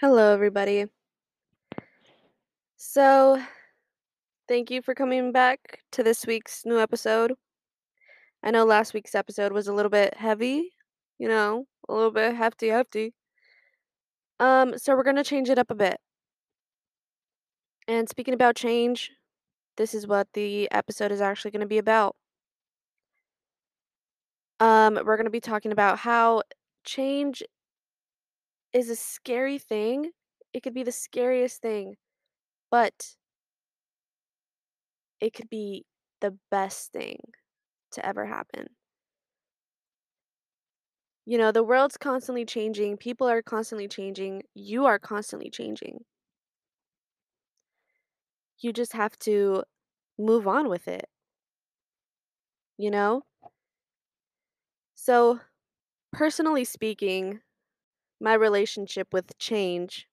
Hello, everybody. So, thank you for coming back to this week's new episode. I know last week's episode was a little bit heavy, you know, a little bit hefty, hefty. Um, so we're gonna change it up a bit. And speaking about change, this is what the episode is actually gonna be about. Um, we're gonna be talking about how change is a scary thing. It could be the scariest thing, but it could be the best thing to ever happen. You know, the world's constantly changing, people are constantly changing, you are constantly changing. You just have to move on with it, you know? So, personally speaking, my relationship with change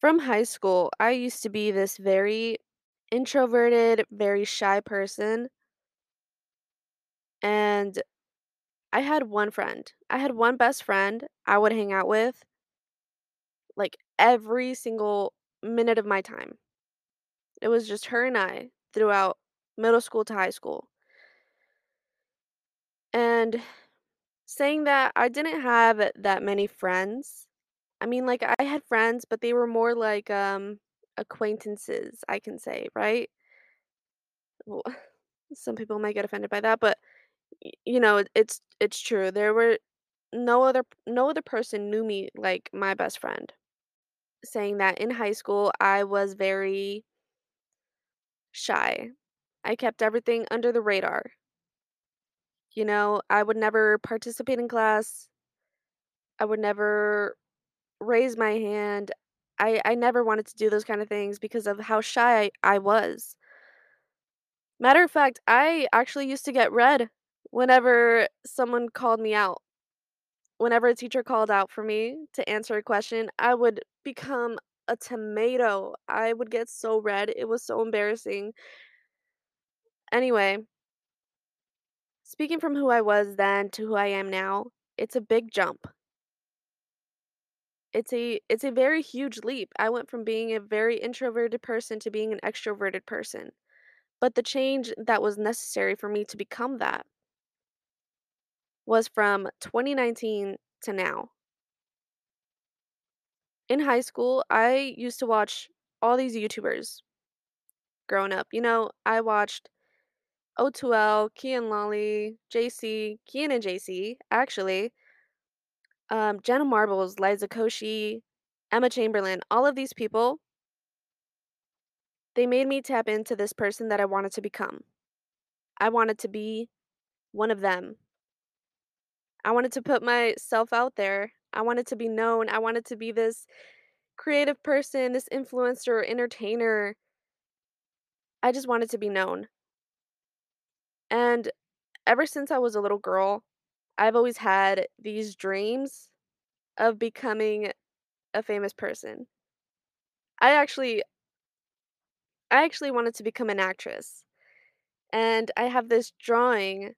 from high school, I used to be this very introverted, very shy person. And I had one friend. I had one best friend I would hang out with like every single minute of my time. It was just her and I throughout middle school to high school. And saying that I didn't have that many friends. I mean, like I had friends, but they were more like um acquaintances, I can say, right? Well, some people might get offended by that, but you know, it- it's it's true. There were no other no other person knew me like my best friend. Saying that in high school, I was very shy. I kept everything under the radar. You know, I would never participate in class. I would never raise my hand. I I never wanted to do those kind of things because of how shy I was. Matter of fact, I actually used to get red whenever someone called me out. Whenever a teacher called out for me to answer a question, I would become a tomato. I would get so red. It was so embarrassing. Anyway, speaking from who I was then to who I am now, it's a big jump. It's a it's a very huge leap. I went from being a very introverted person to being an extroverted person. But the change that was necessary for me to become that was from 2019 to now. In high school, I used to watch all these YouTubers growing up. You know, I watched O2L, Kian Lawley, JC, Kian and JC, actually, um, Jenna Marbles, Liza Koshy, Emma Chamberlain, all of these people, they made me tap into this person that I wanted to become. I wanted to be one of them. I wanted to put myself out there. I wanted to be known. I wanted to be this creative person, this influencer, entertainer. I just wanted to be known. And ever since I was a little girl, I've always had these dreams of becoming a famous person. I actually I actually wanted to become an actress. And I have this drawing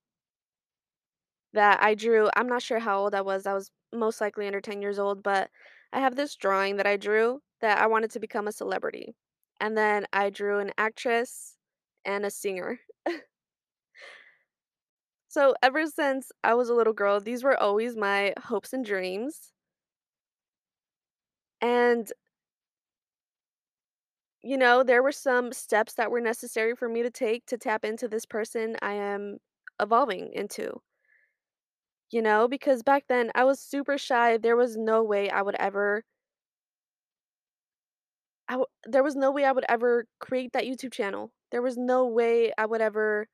that I drew. I'm not sure how old I was. I was most likely under 10 years old, but I have this drawing that I drew that I wanted to become a celebrity. And then I drew an actress and a singer. So ever since I was a little girl, these were always my hopes and dreams. And, you know, there were some steps that were necessary for me to take to tap into this person I am evolving into. You know, because back then I was super shy. There was no way I would ever I w- there was no way I would ever create that YouTube channel. There was no way I would ever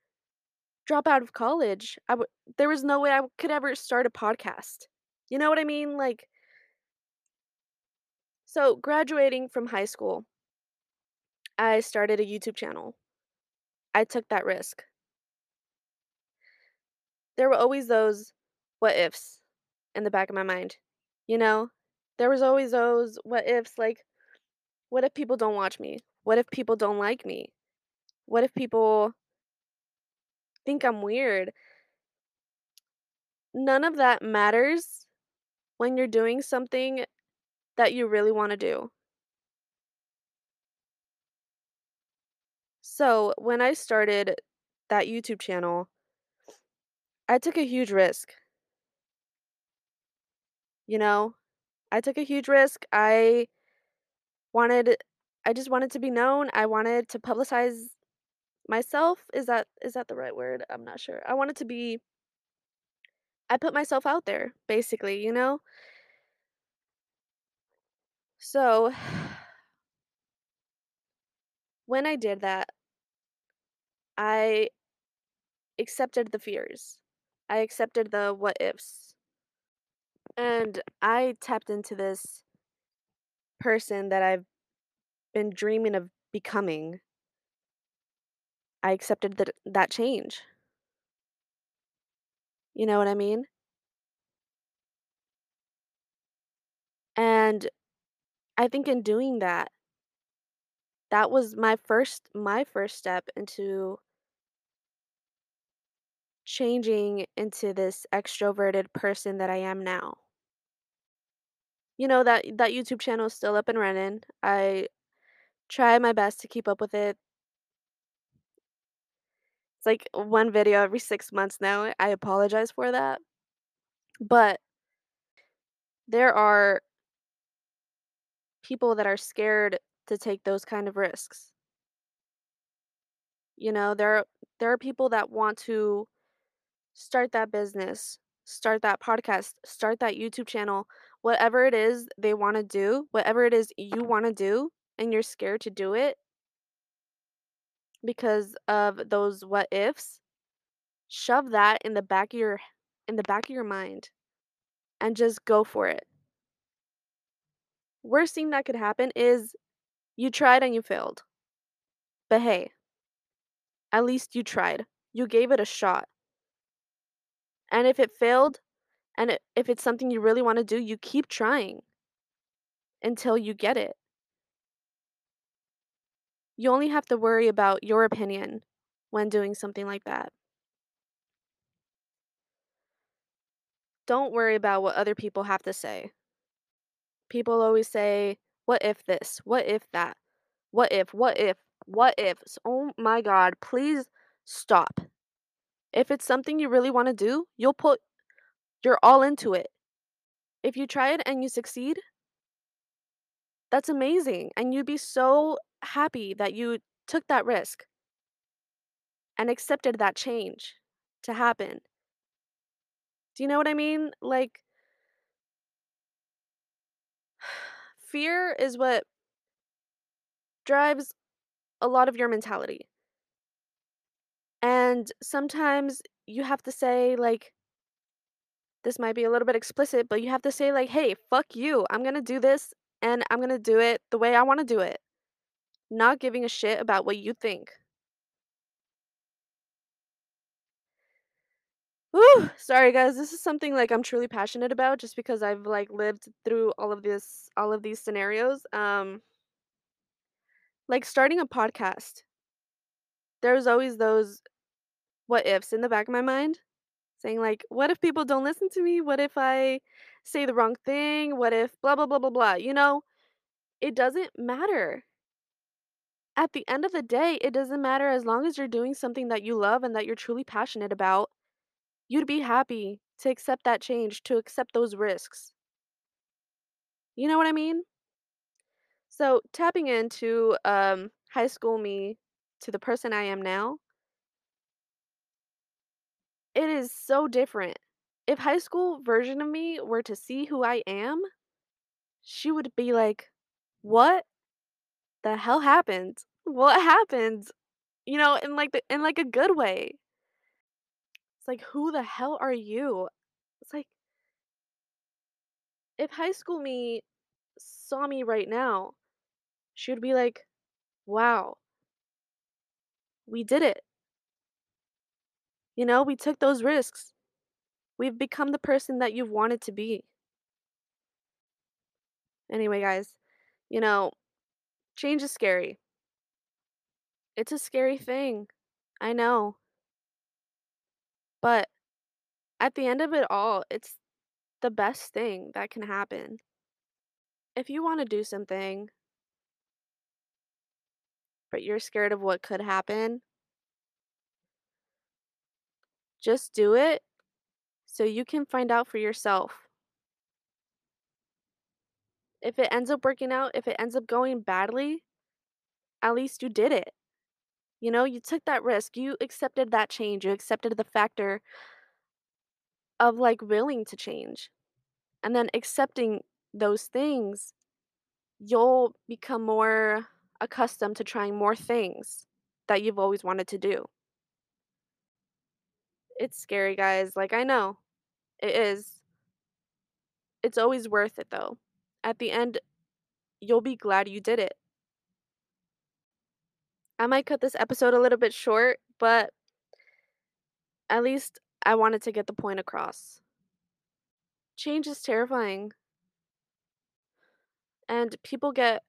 drop out of college. I would there was no way I could ever start a podcast. You know what I mean? Like so graduating from high school, I started a YouTube channel. I took that risk. There were always those what ifs in the back of my mind. You know? There was always those what ifs like what if people don't watch me? What if people don't like me? What if people think I'm weird? None of that matters when you're doing something that you really want to do. So, when I started that YouTube channel, I took a huge risk. You know, I took a huge risk. I wanted I just wanted to be known. I wanted to publicize myself. Is that is that the right word? I'm not sure. I wanted to be I put myself out there, basically, you know? So, when I did that, I accepted the fears. I accepted the what ifs. And I tapped into this person that I've been dreaming of becoming. I accepted that that change. You know what I mean? And I think in doing that, that was my first my first step into changing into this extroverted person that I am now. You know that that YouTube channel is still up and running. I try my best to keep up with it. Like one video every 6 months now. I apologize for that. But there are people that are scared to take those kind of risks. You know, there there are people that want to start that business, start that podcast, start that YouTube channel, whatever it is they want to do, whatever it is you want to do, and you're scared to do it because of those what ifs, shove that in the back of your in the back of your mind and just go for it. Worst thing that could happen is you tried and you failed. But hey, at least you tried. You gave it a shot. And if it failed, and if it's something you really want to do, you keep trying until you get it. You only have to worry about your opinion when doing something like that. Don't worry about what other people have to say. People always say, What if this? What if that? What if? What if? What if? Oh my God, please stop. If it's something you really want to do, you'll put you're all into it. If you try it and you succeed, that's amazing. And you'd be so happy that you took that risk and accepted that change to happen. Do you know what I mean? Like, fear is what drives a lot of your mentality. And sometimes you have to say, like, this might be a little bit explicit, but you have to say, like, hey, fuck you. I'm going to do this and I'm going to do it the way I want to do it, not giving a shit about what you think. Whew, sorry guys, this is something like I'm truly passionate about just because I've like lived through all of this all of these scenarios. Um like starting a podcast. There's always those what ifs in the back of my mind saying like what if people don't listen to me? What if I say the wrong thing? What if blah blah blah blah blah, you know? It doesn't matter. At the end of the day, it doesn't matter as long as you're doing something that you love and that you're truly passionate about. You'd be happy to accept that change, to accept those risks. You know what I mean? So, tapping into um, high school me to the person I am now, it is so different. If high school version of me were to see who I am, she would be like, "What the hell happened? What happened?" You know, in like the in like a good way. It's like, "Who the hell are you?" It's like if high school me saw me right now, she would be like, "Wow, we did it." You know, we took those risks. We've become the person that you've wanted to be. Anyway, guys, you know, change is scary. It's a scary mm. thing. I know. But at the end of it all, it's the best thing that can happen. If you wanna do something but you're scared of what could happen just do it so you can find out for yourself. If it ends up working out, if it ends up going badly, at least you did it. You know, you took that risk, you accepted that change, you accepted the factor of, like, willing to change, and then accepting those things, you'll become more accustomed to trying more things that you've always wanted to do. It's scary, guys, like, I know. It is. It's always worth it, though. At the end, you'll be glad you did it. I might cut this episode a little bit short, but at least I wanted to get the point across. Change is terrifying. And people get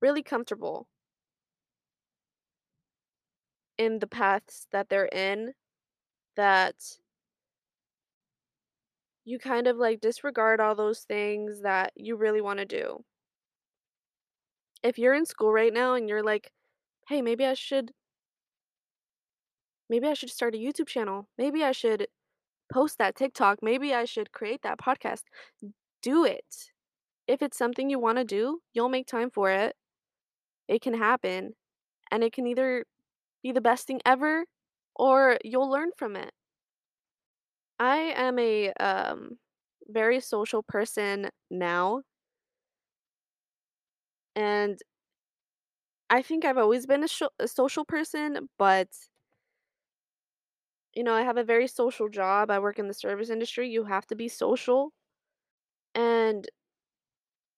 really comfortable in the paths that they're in that you kind of, like, disregard all those things that you really wanna do. If you're in school right now and you're like, "Hey, maybe I should" "maybe I should start a YouTube channel. Maybe I should post that TikTok. Maybe I should create that podcast." Do it. If it's something you wanna do, you'll make time for it. It can happen, and it can either be the best thing ever or you'll learn from it. I am a, um, very social person now. And I think I've always been a a social person, but you know, I have a very social job, I work in the service industry, you have to be social. And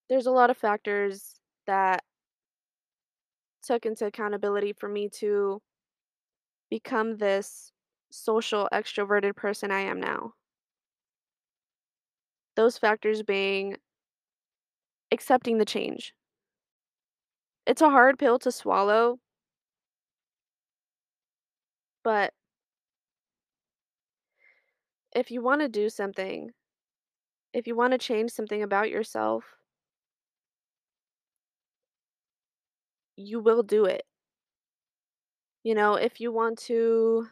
there's a lot of factors that took into accountability for me to become this social, extroverted person I am now. Those factors being accepting the change. It's a hard pill to swallow but if you wanna do something, if you wanna change something about yourself you will do it. You know, if you want to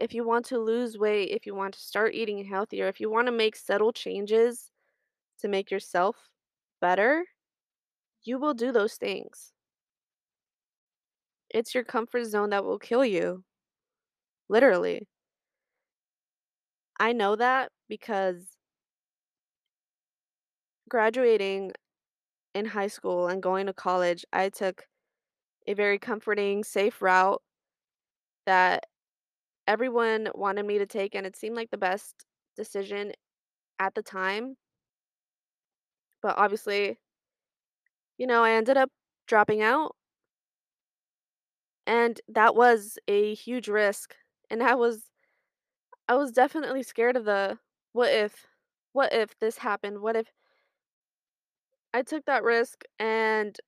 if you want to lose weight, if you want to start eating healthier, if you wanna make subtle changes to make yourself better, you will do those things. It's your comfort zone that will kill you. Literally. I know that because graduating in high school and going to college, I took a very comforting, safe route that everyone wanted me to take, and it seemed like the best decision at the time. But obviously you know, I ended up dropping out. And that was a huge risk, and I was I was definitely scared of the "what if? What if this happened? What if" I took that risk and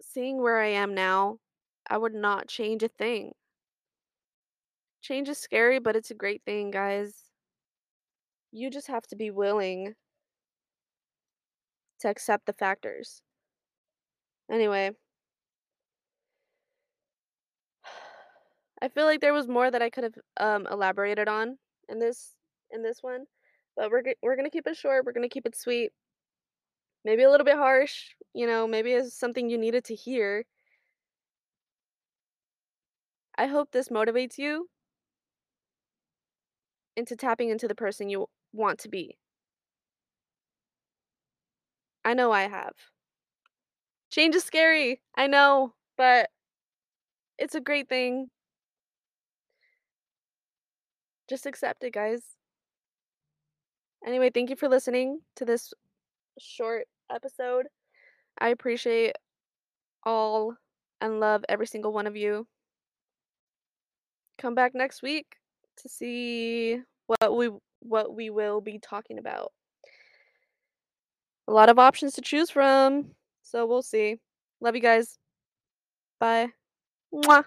seeing where I am now, I would not change a thing. Change is scary, but it's a great thing, guys. You just have to be willing to accept the factors. Anyway I feel like there was more that I could've, um, elaborated on in this in this one, but we're we're gonna keep it short, we're gonna keep it sweet. Maybe a little bit harsh, you know, maybe it's something you needed to hear. I hope this motivates you into tapping into the person you want to be. I know I have. Change is scary, I know, but it's a great thing. Just accept it, guys. Anyway, thank you for listening to this short episode. I appreciate all and love every single one of you. Come back next week to see what we what we will be talking about. A lot of options to choose from, so we'll see. Love you guys. Bye. Mwah.